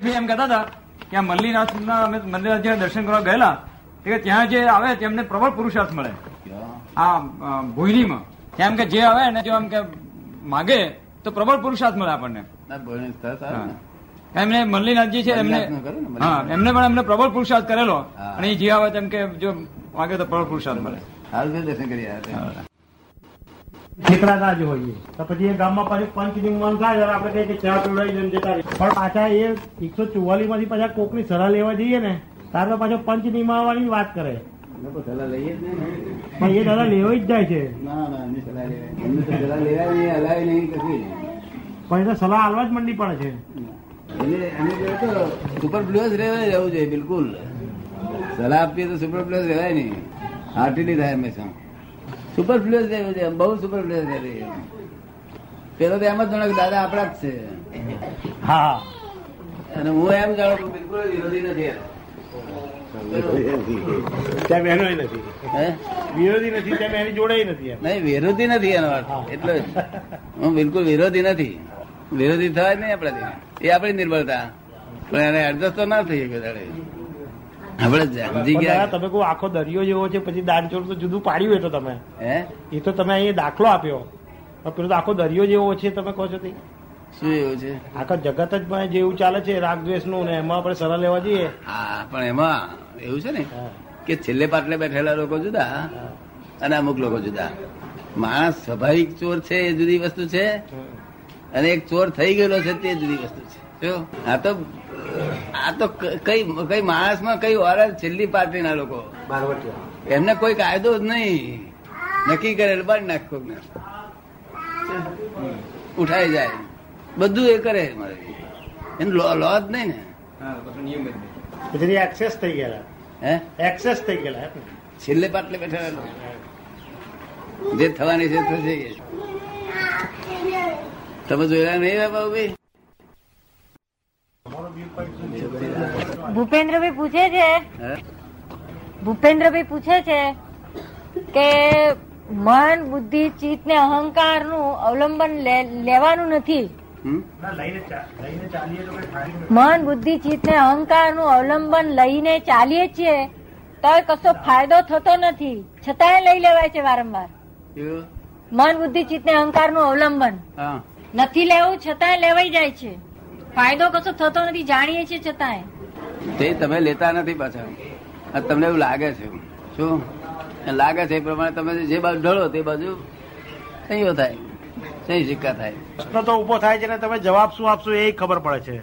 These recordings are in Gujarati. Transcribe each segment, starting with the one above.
એમ કહેતા હતા કે આ મલ્લીનાથના અમે મંદિર દર્શન કરવા ગયેલા કે ત્યાં જે આવે તેમને પ્રબળ પુરુષાર્થ મળે. આ ભોયનીમાં. એમ કે જે આવે ને જો એમ કે માગે તો પ્રબળ પુરુષાર્થ મળે આપણને. એમને મલ્લીનાથજી છે એમને હા એમને પણ એમને પ્રબળ પુરુષાર્થ કરેલો. અને એ જે આવે તેમ કે જો માગે તો પ્રબળ પુરુષાર્થ મળે. હાલ દર્શન કરી ઠેકડા જ હોઈએ. તો પછી એ ગામમાં પાછું પંચ નિર્માણ થાય ત્યારે આપણે કહીએ કે ચા પીવડાવી દે જતા. પણ પાછા એ એકસો ચુમ્માલીસમાંથી પાછા કોકની સલાહ લેવા જઈએ ને ત્યારે પાછો પંચ નિર્માણવાની વાત કરે. સલાહ લઈએ જ નહીં ને. પણ એ દાદા લેવાઈ જ જાય છે. ના ના એમની સલાહ લેવાય એમની તો સલાહ લેવાય નહીં હલાય નહીં કશું પણ એ તો સલાહ હાલવા જ મંડી પડે છે. એને એને કહે તો સુપર પ્લસ રહેવાય રહેવું જોઈએ બિલકુલ. સલાહ આપીએ તો સુપર પ્લસ રહેવાય નહીં. હાર્ટીલી થાય હંમેશા. સુપર પ્લસ રહેવું છે બહુ સુપર પ્લસ રહે પેલો તો એમ જ જાણે કે દાદા આપણા જ છે. હા. અને હું એમ જાણું કે બિલકુલ વિરોધી નથી વિરોધી નથી એની જોડે નથી એમ. વિરોધી નથી એનો અર્થ. એટલો જ. હું બિલકુલ વિરોધી નથી. વિરોધી થવાય જ નહીં આપણાથી. એ આપણી નિર્બળતા. પણ એને એડજસ્ટ તો ના થઈ દાડે. આપણે સમજી ગયા તમે કહો આખો દરિયો જેવો છે પછી દાનચોર તો જુદું પાડ્યું એ તો તમે. હે? એ તો તમે અહીંયા દાખલો આપ્યો. પેલો તો આખો દરિયો જેવો છે તમે કહો છો તે. શું એવું છે? આખા જગત જ જેવું ચાલે છે રાગ દ્વેષનું ને એમાં આપણે સલાહ લેવા જઈએ. હા પણ એમાં એવું છે ને કે છેલ્લે પાટલે બેઠેલા લોકો જુદા અને અમુક લોકો જુદા. માણસ સ્વાભાવિક ચોર છે એ જુદી વસ્તુ છે અને એક ચોર થઈ ગયેલો છે તે જુદી વસ્તુ છે. જો આ તો આ તો કઈ કઈ માણસમાં કઈ ઓરલ છેલ્લી પાર્ટીના લોકો. એમને કોઈ કાયદો જ નહીં. નક્કી કરેલ બાર નાખો ને ઉઠાઈ જાય. બધું એ કરે મારે. એનું લો લો જ નહીં ને. પછી એક્સેસ થઈ ગયેલા. હે? એક્સેસ થઈ ગયેલા છેલ્લે પાટલે બેઠા જે થવાની છે થશે તમે જોયેલા નહીં બાબુભાઈ ભૂપેન્દ્રભાઈ પૂછે છે? ભૂપેન્દ્રભાઈ પૂછે છે કે મન બુદ્ધિ ચિત્ત ને અહંકારનું અવલંબન લેવાનું નથી. મન બુદ્ધિ ચિત્ત ને અહંકારનું અવલંબન લઈને ચાલીએ છીએ તોય કશો ફાયદો થતો નથી. છતાંય લઈ લેવાય છે વારંવાર. મન બુદ્ધિ ચિત્ત ને અહંકારનું અવલંબન નથી લેવું છતાંય લેવાઈ જાય છે. ફાયદો કશો થતો નથી જાણીએ છીએ છતાંય. તે તમે લેતા નથી પાછા. તમને એવું લાગે છે. શું? લાગે છે એ પ્રમાણે તમે જે બાજુ ઢળો તે બાજુ સહીઓ થાય. સહી સિક્કા થાય. પ્રશ્ન તો ઊભો થાય છે ને તમે જવાબ શું આપશો એ ખબર પડે છે.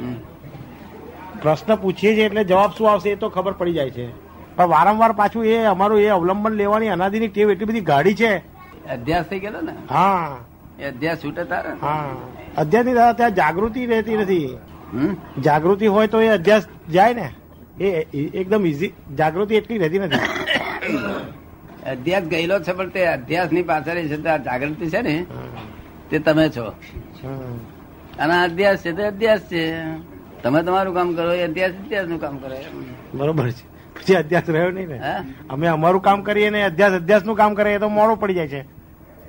હમ. પ્રશ્ન પૂછીએ છીએ એટલે જવાબ શું આવશે એ તો ખબર પડી જાય છે. પણ વારંવાર પાછું એ અમારું એ અવલંબન લેવાની અનાદિની ટેવ એટલી બધી ગાડી છે. અધ્યાસ થઈ ગયેલો ને? હા. અધ્યાસ છૂટે તારે? અધ્યાસની દાદા ત્યાં જાગૃતિ રહેતી નથી. જાગૃતિ હોય તો એ અધ્યાસ જાય ને. એ એકદમ ઈઝી જાગૃતિ એટલી રહેતી નથી. અધ્યાસ ગયેલો છે પણ તે અધ્યાસની પાછળ જાગૃતિ છે ને તે તમે છો. અને અધ્યાસ છે તે અધ્યાસ છે. તમે તમારું કામ કરો એ અધ્યાસ અધ્યાસનું કામ કરે. બરોબર છે. પછી અધ્યાસ રહ્યો નહીં ને. અમે અમારું કામ કરીએ ને અધ્યાસ અધ્યાસનું કામ કરીએ તો મોડું પડી જાય છે.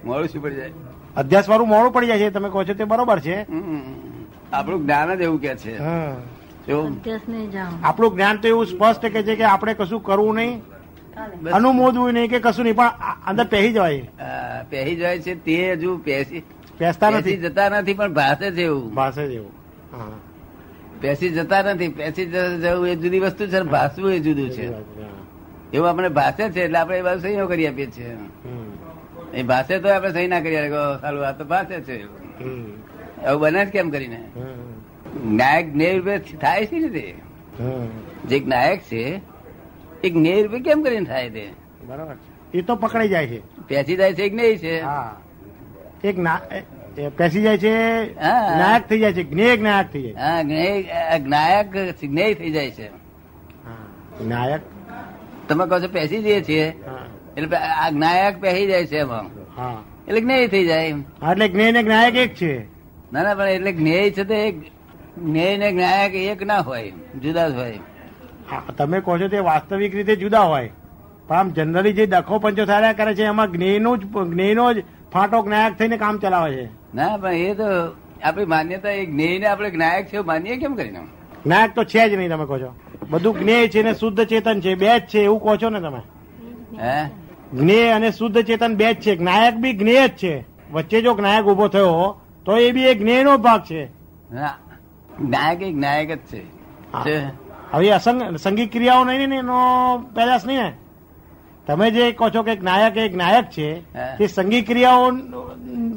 મોડું શું પડી જાય? અધ્યાસ વાળું મોડું પડી જાય છે તમે કહો છો તે બરોબર છે. આપણું જ્ઞાન જ એવું કે છે. આપણું જ્ઞાન તો એવું સ્પષ્ટ કે છે કે આપણે કશું કરવું નહીં. અનુમોદવું નહીં કે કશું નહીં પણ અંદર પહેરી જવાય. પહેરી જાય છે તે હજુ પેસી પેસતા નથી. જતા નથી પણ ભાષે છે એવું. ભાષે જ એવું. હા. પેસી જતા નથી પેસી જવું એ જુદી વસ્તુ છે ભાસવું એ જુદું છે. એવું આપણે ભાષે છે એટલે આપણે એ બાજુ સહીઓ કરી આપીએ છીએ. એ ભાષે તો આપણે સહી ના કરી સારું આ તો ભાષે છે. એવું બને જ કેમ કરીને? નાયક જ્ઞેય રૂપે થાય છે ને તે? જે નાયક છે એ જ્ઞેય રૂપે કેમ કરીને થાય તે? બરાબર એ તો પકડાઈ જાય છે. પેસી જાય છે જ્ઞેય છે? હા. એક પેસી જાય છે હા. નાયક થઈ જાય છે જ્ઞેય નાયક થઈ જાય હા જ્ઞેય નાયક જ્ઞેય થઈ જાય છે. નાયક. તમે કહો છો પેસી જઈએ છીએ. એટલે આ નાયક પહેરી જાય છે એમાં. હા. એટલે જ્ઞેય થઈ જાય એટલે જ્ઞેય ને નાયક એક છે. ના ના પણ એટલે જ્ઞેય છે તે જ્ઞેય ને જ્ઞાયક એક ના હોય જુદા જ હોય. હા, તમે કહો છો તે વાસ્તવિક રીતે જુદા હોય. પણ આમ જનરલી જે ડખો પંચો થયા કરે છે એમાં જ્ઞેયનું જ જ્ઞેયનો જ ફાટો જ્ઞાયક થઈને કામ ચલાવે છે. ના પણ એ તો આપણી માન્યતા એ જ્ઞેય ને આપણે જ્ઞાયક છે માનીએ કેમ કરીને? જ્ઞાયક તો છે જ નહીં તમે કહો છો. બધું જ્ઞેય છે ને શુદ્ધ ચેતન છે બે જ છે એવું કહો છો ને તમે. હે? જ્ઞેય અને શુદ્ધ ચેતન બે જ છે. જ્ઞાયક બી જ્ઞેય જ છે. વચ્ચે જો જ્ઞાયક ઊભો થયો તો એ બી એ જ્ઞેય નો ભાગ છે. જ્ઞાયક એ જ્ઞાયક જ છે. હવે અસંગ સંગીત ક્રિયાઓ નહીં ને એનો પેદાશ નહીં ને તમે જે કહો છો કે જ્ઞાયક એ જ્ઞાયક છે તે સંગીત ક્રિયાઓ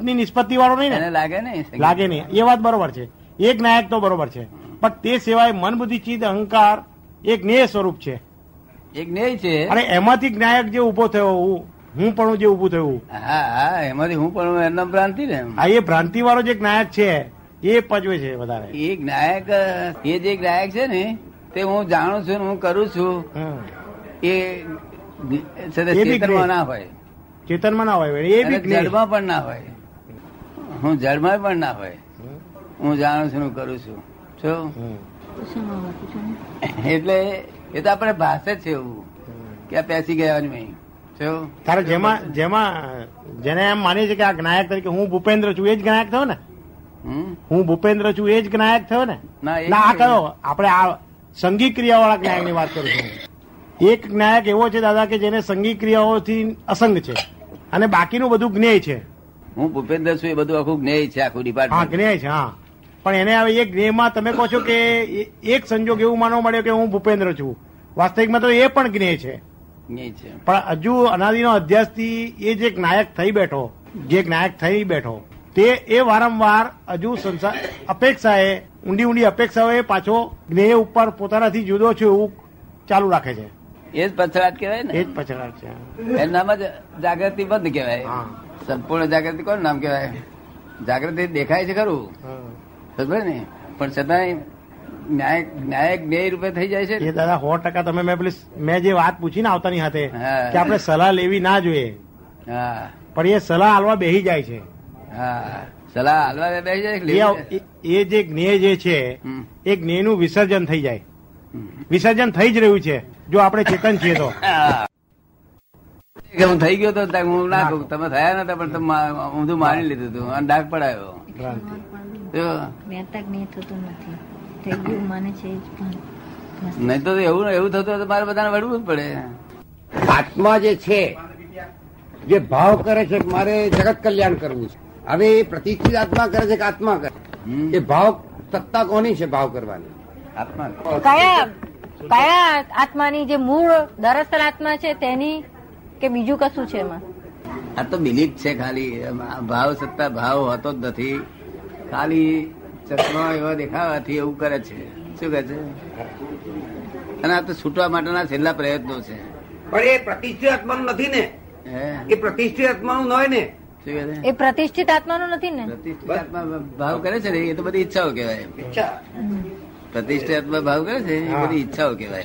ની નિષ્પત્તિ વાળો નહીં ને? લાગે નહીં લાગે નહીં. એ વાત બરોબર છે. એ જ્ઞાયક તો બરોબર છે. પણ તે સિવાય મન બુદ્ધિ ચિત્ત અહંકાર એક જ્ઞેય સ્વરૂપ છે. એક ન્યાય છે. અને એમાંથી જ્ઞાયક જે ઊભો થયો હું હું પણ જે ઉભું થયું. હા હા એમાંથી હું પણ એમના ભ્રાંતિ ને હા એ ભ્રાંતિ વાળો જે જ્ઞાયક છે એ પજવે છે વધારે. એ જ્ઞાયક એ જે જ્ઞાયક છે ને તે હું જાણું છું હું કરું છું એ ચેતનમાં ના હોય. ચેતનમાં ના હોય એ બી જડમાં પણ ના હોય. હું જડમાં પણ ના હોય. હું જાણું છું હું કરું છું. શું એટલે એ તો આપણે ભાષે છે એવું. કે આ પેસી ગયા નહીં તારે જેમાં જેમાં જેને એમ માની છે કે આ જ્ઞાયક તરીકે હું ભૂપેન્દ્ર છું એ જ જ્ઞાયક થયો ને? હું ભૂપેન્દ્ર છું એ જ જ્ઞાયક થયો ને? ના આ કયો આપણે આ સંગી ક્રિયાવાળા જ્ઞાયકની વાત કરું છું. એક જ્ઞાયક એવો છે દાદા કે જેને સંગી ક્રિયાઓથી અસંગ છે અને બાકીનું બધું જ્ઞેય છે. હું ભૂપેન્દ્ર છું એ બધું આખું જ્ઞેય છે આખું હા ડિપાર્ટમેન્ટ જ્ઞેય છે હા. પણ એને હવે એક જ્ઞેયમાં તમે કહો છો કે એક સંજોગ એવું માનવા મળ્યો કે હું ભૂપેન્દ્ર છું. વાસ્તવિકમાં તો એ પણ જ્ઞેય છે. પણ હજુ અનાદિનો અધ્યાસથી એ જે નાયક થઈ બેઠો જે નાયક થઈ બેઠો તે એ વારંવાર હજુ સંસાર અપેક્ષાએ ઊંડી ઊંડી અપેક્ષાઓએ પાછો જ્ઞેય ઉપર પોતાનાથી જુદો છે એવું ચાલુ રાખે છે. એ જ પછડાટ કહેવાય એ જ પછડાટ છે. એનું જ જાગૃતિ બંધ કહેવાય. હા. સંપૂર્ણ જાગૃતિ કોણ નામ કહેવાય? જાગૃતિ દેખાય છે ખરું. સમજે ને? પણ છતાંય ન્યાય ન્યાય જ્ઞેય રૂપે થઈ જાય છે એ દાદા સો ટકા તમે મેં પેલી મેં જે વાત પૂછી ને આવતાની સાથે કે આપણે સલાહ લેવી ના જોઈએ. પણ એ સલાહ હાલવા બેહી જાય છે. સલાહ હાલવા બેહી જાય એ જે જ્ઞેય જે છે. એ જ્ઞેયનું વિસર્જન થઈ જાય. વિસર્જન થઈ જ રહ્યું છે. જો આપણે ચેતન છીએ તો. હા. હું થઈ ગયો તો હું ના તમે થયા નતા પણ તમે ઊંધું માની લીધું હતું અને ડાક પડાયો. જો, મહેતા થતું નથી. થઈ ગયું માને છે એ જ પણ નહીં તો એવું એવું થતું તો મારે બધાને વળવું જ પડે. આત્મા જે છે જે ભાવ કરે છે મારે જગત કલ્યાણ કરવું છે. હવે એ પ્રતિષ્ઠિત આત્મા કરે છે કે આત્મા કરે? એ ભાવ સત્તા કોની છે ભાવ કરવાની? આત્મા. કયા કયા આત્માની જે મૂળ દરઅસલ આત્મા છે તેની કે બીજું કશું છે એમાં? આ તો બિલીફ છે ખાલી. ભાવ સત્તા ભાવ હોતો જ નથી. ખાલી ચશ્મા એવા દેખાવાથી એવું કરે છે. શું કહે છે? અને આ તો છૂટવા માટેના છેલ્લા પ્રયત્નો છે. પણ એ પ્રતિષ્ઠિત આત્માનું નથી ને? એ પ્રતિષ્ઠિત આત્માનું ન હોય ને? એ પ્રતિષ્ઠિત આત્માનું નથી ને? પ્રતિષ્ઠિત આત્મા ભાવ કરે છે ને? એ તો બધી ઈચ્છાઓ કહેવાય ઈચ્છા? પ્રતિષ્ઠિત આત્મા ભાવ કરે છે એ બધી ઈચ્છાઓ કહેવાય.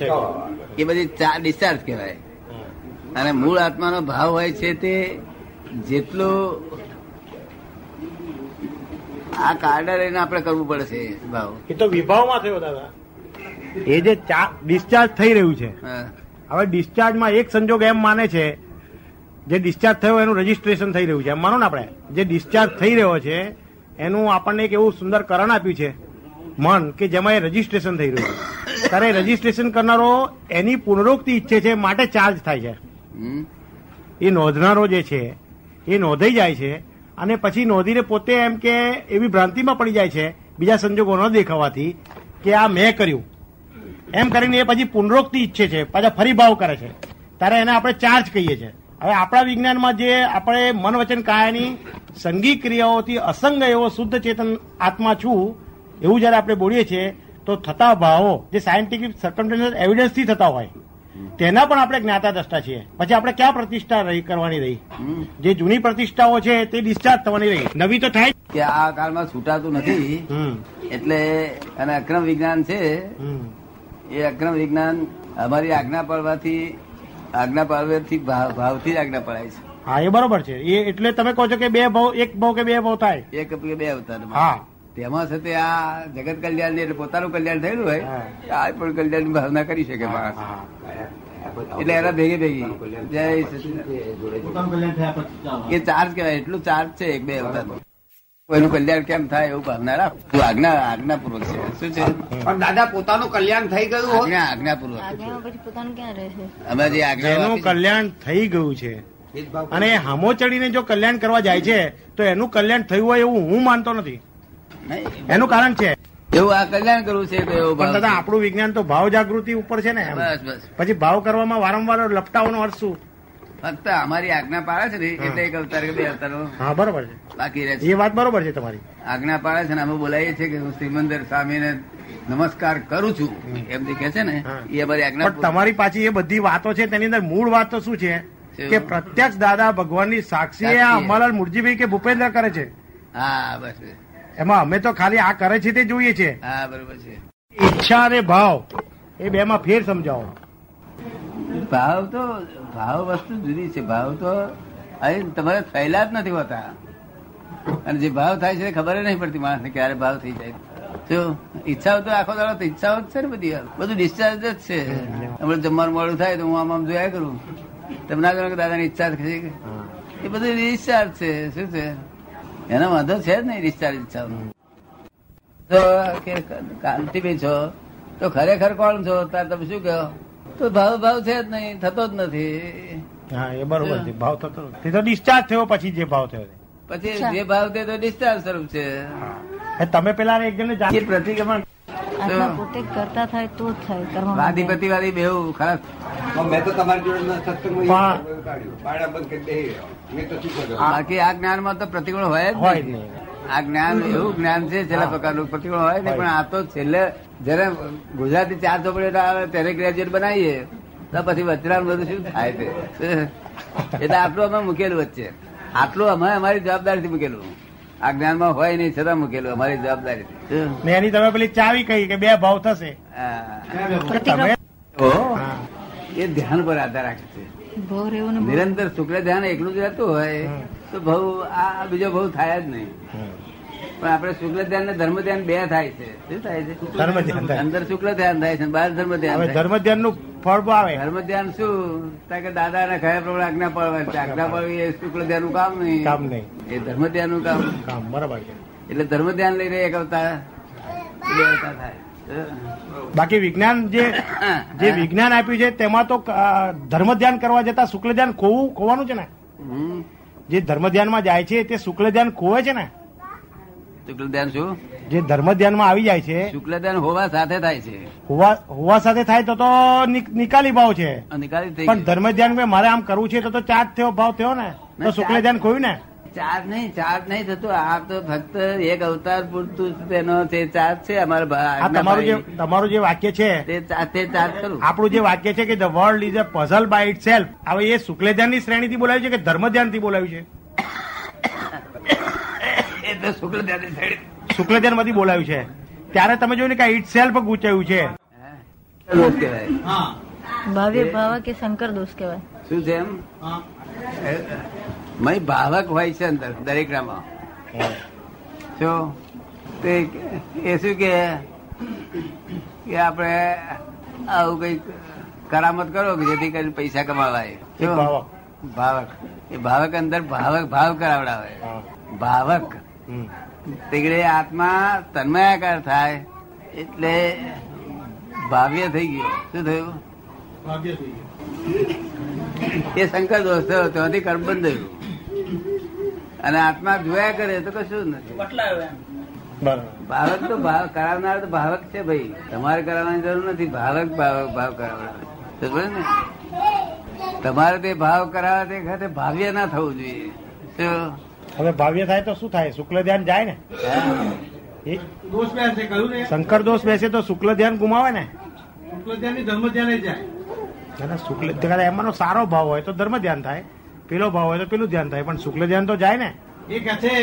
એ બધી ડિસ્ચાર્જ કહેવાય. અને મૂળ આત્માનો ભાવ હોય છે તે જેટલો આ કાર્ડ લઈને આપણે કરવું પડશે ભાવ. એ તો વિભાવમાં થયો દાદા. એ જે ડિસ્ચાર્જ થઈ રહ્યું છે. હવે ડિસ્ચાર્જમાં એક સંજોગ એમ માને છે જે ડિસ્ચાર્જ થયો એનું રજીસ્ટ્રેશન થઈ રહ્યું છે. એમ માનો ને આપણે જે ડિસ્ચાર્જ થઈ રહ્યો છે એનું આપણને એક એવું સુંદર કરણ આપ્યું છે મન કે જેમાં એ રજીસ્ટ્રેશન થઈ રહ્યું છે. ત્યારે રજીસ્ટ્રેશન કરનારો એની પુનરોક્તિ ઈચ્છે છે માટે ચાર્જ થાય છે. એ નોંધનારો જે છે એ નોંધાઈ જાય છે અને પછી નોંધીને પોતે એમ કે એવી ભ્રાંતિમાં પડી જાય છે બીજા સંજોગો ન દેખાવાથી કે આ મેં કર્યું. એમ કરીને એ પછી પુનરોક્તિ ઈચ્છે છે, પાછા ફરી ભાવ કરે છે. ત્યારે એને આપણે ચાર્જ કહીએ છીએ. હવે આપણા વિજ્ઞાનમાં જે આપણે મન વચન કાયાની સંગી ક્રિયાઓથી અસંગ એવો શુદ્ધ ચેતન આત્મા છું, એવું જયારે આપણે બોલીએ છીએ, તો થતા ભાવો, જે સાયન્ટિફિક સર્કમસ્ટન્સ એવિડન્સથી થતા હોય તેના પણ આપણે જ્ઞાતા દ્રષ્ટા છીએ. પછી આપણે ક્યાં પ્રતિષ્ઠા રહી કરવાની રહી? જે જૂની પ્રતિષ્ઠાઓ છે તે ડિસ્ચાર્જ થવાની રહી. નવી તો થાય કે આ કાળમાં છૂટાતું નથી. એટલે અને અક્રમ વિજ્ઞાન છે એ અક્રમ વિજ્ઞાન અમારી આજ્ઞા પાડવાથી આજ્ઞા પાડવાથી ભાવ- ભાવથી આજ્ઞા પડાય છે. હા એ બરોબર છે. એ એટલે તમે કહો છો કે બે ભાવ એક ભાવ કે બે ભાવ થાય? એક કે બે અવતાર હા. તેમાં સાથે આ જગત કલ્યાણ એટલે પોતાનું કલ્યાણ થયેલું હોય આ પણ કલ્યાણ ભાવના કરી શકે માણસ. એટલે એના ભેગી ભેગી. જય એ ચાર્જ કહેવાય એટલું ચાર્જ છે એક બે અવતાર કોઈનું કલ્યાણ કેમ થાય એવું ભાવના રાખો. આજ્ઞા આજ્ઞાપૂર્વક છે. શું છે? પણ દાદા પોતાનું કલ્યાણ થઈ ગયું આજ્ઞા આજ્ઞાપૂર્વક પોતાનું ક્યાં રહે છે? અમે જે આજ્ઞા કલ્યાણ થઈ ગયું છે. અને હામો ચડીને જો કલ્યાણ કરવા જાય છે તો એનું કલ્યાણ થયું હોય એવું હું માનતો નથી. એનું કારણ છે. એવું આ કલ્યાણ કરવું છે દાદા આપણું વિજ્ઞાન તો ભાવ જાગૃતિ ઉપર છે ને બસ બસ. પછી ભાવ કરવામાં વારંવાર લપટાવાનો અર્થ શું? ફક્ત અમારી આજ્ઞા પાડે છે ને એટલે એક અવતાર કે બે અવતારો હા બરોબર છે. બાકી રહે એ વાત બરોબર છે તમારી. આજ્ઞા પાડે છે ને અમે બોલાવીએ છીએ કે હું શ્રીમંદર સ્વામીને નમસ્કાર કરું છું. એમ જે કે છે ને એ અમારી આજ્ઞા તમારી પાછી એ બધી વાતો છે તેની અંદર મૂળ વાત તો શું છે? કે પ્રત્યક્ષ દાદા ભગવાનની સાક્ષી આ. અંબાલાલ મુરજીભાઈ કે ભૂપેન્દ્ર કરે છે? હા બસ. એમાં અમે તો ખાલી આ કરે છે તે જોઈએ છે. હા બરોબર છે. ઈચ્છા અને ભાવ એ બે માં ફેર સમજાવો. ભાવ તો ભાવ વસ્તુ જુદી છે. ભાવ તો અહીં તમારે થયેલા જ નથી હોતા. અને જે ભાવ થાય છે ખબર નહીં પડતી માણસને ક્યારે ભાવ થઈ જાય. શું ઈચ્છાઓ તો આખો દાડો તો ઈચ્છાઓ જ છે ને બધી બધું ડિસ્ચાર્જ જ છે. હમણાં જમવાનું મોડું થાય તો હું આમ આમ જોયા કરું. તમે ના કરો કે દાદાની ઈચ્છા થઈ એ બધું ડિસ્ચાર્જ છે. શું છે? એનો વાંધો છે જ નહીં ડિસ્ચાર્જ કે કાંતિભાઈ છો? તો ખરેખર કોણ છો? તાર તમે શું કહો? તો ભાવ ભાવ છે જ નહીં થતો જ નથી. હા એ બરોબર છે. ભાવ થતો નથી. તે તો ડિસ્ચાર્જ થયો પછી જે ભાવ થયો પછી જે ભાવ થયો તો ડિસ્ચાર્જ સ્વરૂપ છે. તમે પેલા એક જણ જા- એ પ્રતિક્રમણ પોતે કરતા થાય તો જ થાય વાદીપતિ વાદી બેહુ ખરાબ. મેં તો તમારી જોડે સત્સંગમાં પણ- કાઢ્યું. પાડા બંધ કરી દે મેં તો બાકી આ જ્ઞાનમાં તો પ્રતિકૂળ હોય જ હોય નહીં. આ જ્ઞાન એવું જ્ઞાન છે છેલ્લા પ્રકારનું પ્રતિકૂળ હોય નહીં. પણ આ તો છેલ્લે જયારે ગુજરાતી ચાર ચોપડી આવે ત્યારે ગ્રેજ્યુએટ બનાવીએ તો પછી વચરાનું બધું શું થાય તે? એટલે આટલું અમે મૂકેલું વચ્ચે. આટલું અમે અમારી જવાબદારીથી મૂકેલું. આ જ્ઞાનમાં હોય નહીં છતાં મૂકેલું અમારી જવાબદારી એની તમે પેલી ચાવી કહી કે બે ભાવ થશે. એ ધ્યાન પર આધાર રાખે છે. નિરંતર શુક્લ ધ્યાન એકલું જ રહેતું હોય તો ભવ આ બીજો ભવ થાય જ નહીં. પણ આપણે શુક્લ ધ્યાન ને ધર્મ ધ્યાન બે થાય છે. શું થાય છે? ધર્મ ધ્યાન અંદર શુક્લ ધ્યાન થાય છે બહાર ધર્મ ધ્યાન ધર્મ ધ્યાનનું ફળ આવે. ધર્મ ધ્યાન શું? કે દાદા ને ખયા પ્રમાણે આજ્ઞા પાડવા છે. આજ્ઞા પાડવી એ શુક્લ ધ્યાનનું કામ નહીં. કામ નહીં. એ ધર્મ ધ્યાનનું કામ. કામ બરાબર એટલે ધર્મ ધ્યાન લઈને એક અવતાર બે અવતાર થાય. બાકી વિજ્ઞાન જે જે વિજ્ઞાન આપ્યું છે તેમાં તો ધર્મ ધ્યાન કરવા જતા શુક્લ ધ્યાન ખોવું ખોવાનું છે ને? જે ધર્મ ધ્યાનમાં જાય છે તે શુક્લ ધ્યાન ખોવે છે ને? શુક્લ ધ્યાન શું? જે ધર્મ ધ્યાનમાં આવી જાય છે શુક્લ ધ્યાન હોવા સાથે થાય છે. હોવા સાથે થાય તો તો નિકાલી ભાવ છે. નિકાલી પણ ધર્મ ધ્યાન મારે આમ કરવું છે તો તો ચાર્જ થયો ભાવ થયો ને? તો શુક્લ ધ્યાન ખોયું ને? ચાર્જ નહીં ચાર્જ નહીં થતું. આ તો ફક્ત એક અવતાર પૂરતું તેનો તે ચાર્જ છે અમારા તમારું જે તમારું જે વાક્ય છે તે ચાર્જ કરું આપણું જે વાક્ય છે કે the world is a puzzle by itself હવે એ શુક્લ ધ્યાનની શ્રેણીથી બોલાવ્યું છે કે ધર્મ ધ્યાનથી બોલાવ્યું છે? એ તો શુક્લ ધ્યાન થઈ શુક્લ ધ્યાનમાંથી બોલાવ્યું છે. ત્યારે તમે જોયું ને કે ઇટ સેલ્ફ ગુચાયું છે. દોષ કહેવાય? ભાવ્ય ભાવ કે શંકર દોષ કહેવાય? શું છે એમ? મય ભાવક હોય છે અંદર દરેક નામાં જો તે એ શું કે કે આપણે આવું કઈ કરામત કરો કે જેથી કરીને પૈસા કમાવાય. ભાવક. ભાવક. એ ભાવક અંદર ભાવક ભાવ કરાવડાવે. ભાવક. હમ. આત્મા તન્મયાકાર થાય એટલે ભાવ્ય થઈ ગયો. શું થયું? એ શંકર દોષ થયો ત્યાંથી કર્મ બંધાયું અને આત્મા જોયા કરે તો કશું નથી. બરાબર. ભાવક તો ભાવ કરાવનાર તો ભાવક છે ભાઈ. તમારે કરાવવાની જરૂર નથી. ભાવક ભાવ ભાવ કરાવડાવે ને? તમારે તે ભાવ કરાવે તે ખાતે ભાવ્ય ના થવું જોઈએ? હવે ભાવ્ય થાય તો શું થાય? શુક્લ ધ્યાન જાય ને? શંકર દોષ બેસે તો શુક્લ ધ્યાન ગુમાવે ને? શુક્લ ધ્યાન ધર્મ ધ્યાન એમાંનો સારો ભાવ હોય તો ધર્મ ધ્યાન થાય. પેલો ભાવ હોય તો પેલું ધ્યાન થાય પણ શુક્લ ધ્યાન તો જાય ને. એ કે છે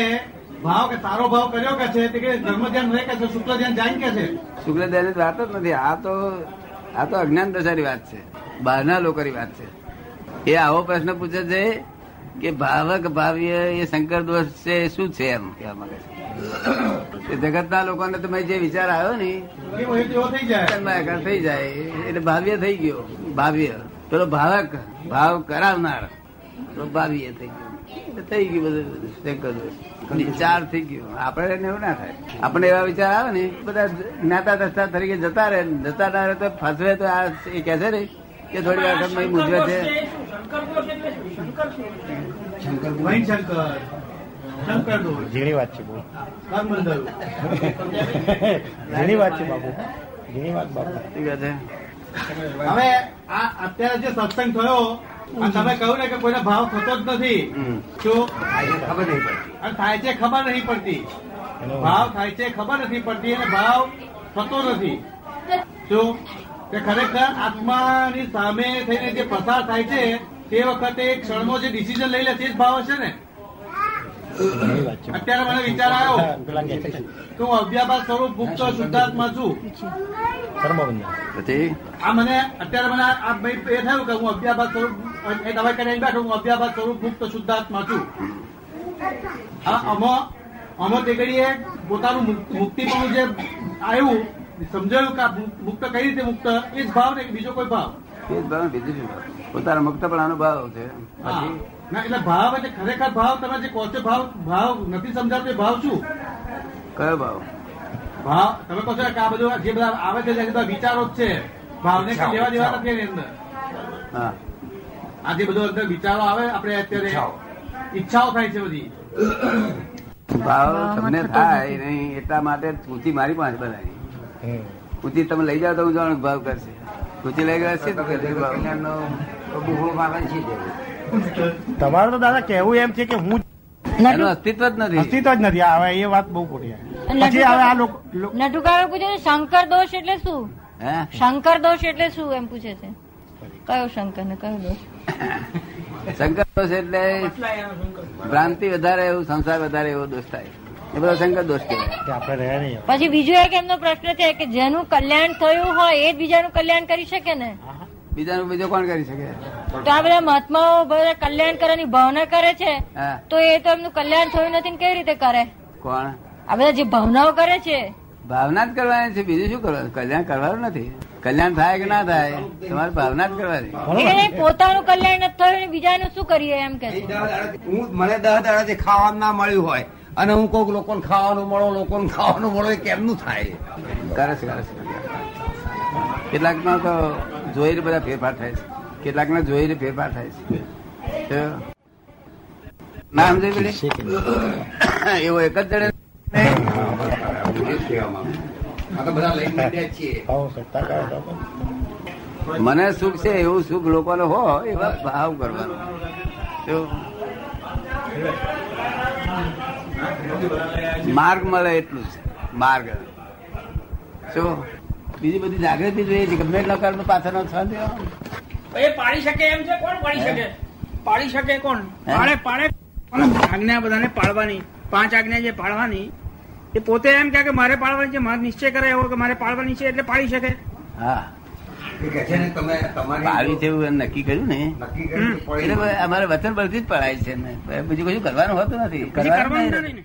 ભાવ કે તારો ભાવ કર્યો કે છે તે કે ધર્મ ધ્યાન રહે કે છે શુક્લ ધ્યાન જાય કે છે. શુક્લ ધ્યાન વાત જ નથી આ તો આ તો અજ્ઞાન દશાની વાત છે બહારના લોકોની વાત છે. એ આવો પ્રશ્ન પૂછે છે કે ભાવક ભાવ્ય એ શંકર દોષ છે શું છે એમ કહેવા માંગે છે? એ જગતના લોકોને તમે જે વિચાર આવ્યો ને થઈ જાય એટલે ભાવ્ય થઈ ગયો ભાવ્ય. પેલો ભાવક ભાવ કરાવનાર. તો ભાવ્ય થઈ ગયું. થઈ ગયું બધું વિચાર થઈ ગયો. આપણે એને એવું ના થાય. આપણે એવા વિચાર આવે ને બધા જ્ઞાતા દસતા તરીકે જતા રહે. જતા ના રહે તો ફસવે તો આ એ કે છે ને કે થોડી વાર સમય મૂંઝવે છે. ઝીણી વાત છે બહુ ઝીણી વાત છે બાપુ ઝીણી વાત બાપુ શું છે? હવે આ અત્યારે જે સત્સંગ થયો તમે કહ્યું ને કે કોઈને ભાવ થતો જ નથી. શું ખબર નહીં પડતી. અને થાય છે ખબર નહીં પડતી. ભાવ થાય છે ખબર નથી પડતી અને ભાવ થતો નથી. શું કે ખરેખર આત્માની સામે થઈને જે પસાર થાય છે તે વખતે એક ક્ષણમાં જે ડિસિઝન લઈ લે તે જ ભાવ હશે ને? અત્યારે મને વિચાર આવ્યો. કે હું અભ્યાભાસ સ્વરૂપ ગુપ્ત શુદ્ધાત્મા છું. પછી આ મને અત્યારે મને આ એ થયું કે હું અભ્યાબાદ સ્વરૂપ એ દવાઈ કરીને બેઠો હું અભ્યાબાદ સ્વરૂપ મુક્ત શુદ્ધાત્મા છું. હા અમો અમો તે ઘડીએ પોતાનું મુક્ત- મુક્તિપણું જે આવ્યું સમજાયું કે મુક્ત કઈ રીતે મુક્ત? એ જ ભાવ ને બીજો કોઈ ભાવ? એ જ ભાવ બીજું શું પોતાના મુક્તપણાનો ભાવ છે. ના એટલે ભાવ એટલે ખરેખર ભાવ તમે જે કહો છો ભાવ ભાવ નથી સમજાવતો એ ભાવ શું? કયો ભાવ? ભાવ તમે કહો છો કે આ બધું જે બધા આવે છે બધા વિચારો જ છે ભાવને લેવા દેવા નથી એની અંદર. હા. આ બધો અંદર વિચારો આવે આપણે અત્યારે ઈચ્છાઓ. થાય છે બધી. ભાવ તમને થાય નહીં એટલા માટે પૂછી મારી પાસે બનાવી હમ. પૂછી તમે લઈ જાઓ તો હું જાણ ભાવ કરશે. પૂછી લઈ ગયા છે. તમારું તો દાદા કેવું એમ છે કે હું એનું અસ્તિત્વ જ નથી. અસ્તિત્વ જ નથી. હવે એ વાત બહુ ખોટી. પછી હવે આ લોકો નટુકારો પૂછે છે, શંકર દોષ એટલે શું? હે? શંકર દોષ એટલે શું? એમ પૂછે છે. કયો શંકર ને કયો દોષ? શંકર દોષ એટલે ભ્રાંતિ વધારે એવું સંસાર વધારે એવો દોષ થાય. એ બધો શંકર દોષ કહેવાય. કે આપણે રહ્યા નહીં. પછી બીજો એક એમનો પ્રશ્ન છે કે જેનું કલ્યાણ થયું હોય એ જ બીજાનું કલ્યાણ કરી શકે ને? બીજાનું બીજો કોણ કરી શકે? તો આ બધા મહાત્માઓ બધા કલ્યાણ કરવાની ભાવના કરે છે તો એ તો એમનું કલ્યાણ થયું નથી કેવી રીતે કરે? કોણ? આ બધા જે ભાવનાઓ કરે છે ભાવના જ કરવાની છે. બીજું શું કરવાનું? કલ્યાણ કરવાનું નથી. કલ્યાણ થાય કે ના થાય? તમારે ભાવના જ કરવાની. પોતાનું કલ્યાણ નથી થયું ને બીજાનું શું કરીએ એમ કે હું મને દસ દાડાથી ખાવાનું ના મળ્યું હોય અને હું કોઈક લોકોને ખાવાનું મળો લોકોને ખાવાનું મળો એ કેમનું થાય? કરે છે કરે છે. કેટલાકમાં તો જોઈને બધા ફેરફાર થાય છે. કેટલાક ને જોઈને ફેરફાર થાય છે. ના સમજાય એવો એક જ જણે કહેવા માંગુ. આ તો બધા લઈને બેઠા છીએ. ભાવ સત્તા કરો તો પણ. મને સુખ છે એવું સુખ લોકોને હો એવા ભાવ કરવાનો. માર્ગ મળે એટલું છે માર્ગ. શું બીજી બધી જાગૃતિ જોઈએ છે ગમે એટલા કર્મ પાછળ. એ પાડી શકે એમ છે? કોણ પાડી શકે? પાડી શકે કોણ? પાડે પાડે. આજ્ઞા બધાને પાડવાની. પાંચ આજ્ઞા જે પાડવાની એ પોતે એમ કે મારે પાડવાની છે મારે નિશ્ચય કરે એવો કે મારે પાડવાની છે એટલે પાડી શકે. હા. એ કહે છે ને તમે તમારી આવી છે એવું એમ નક્કી કર્યું ને? એટલે અમારે વચન પરથી જ પડાય છે ને બીજું કશું કરવાનું હોતું નથી. કરવાનું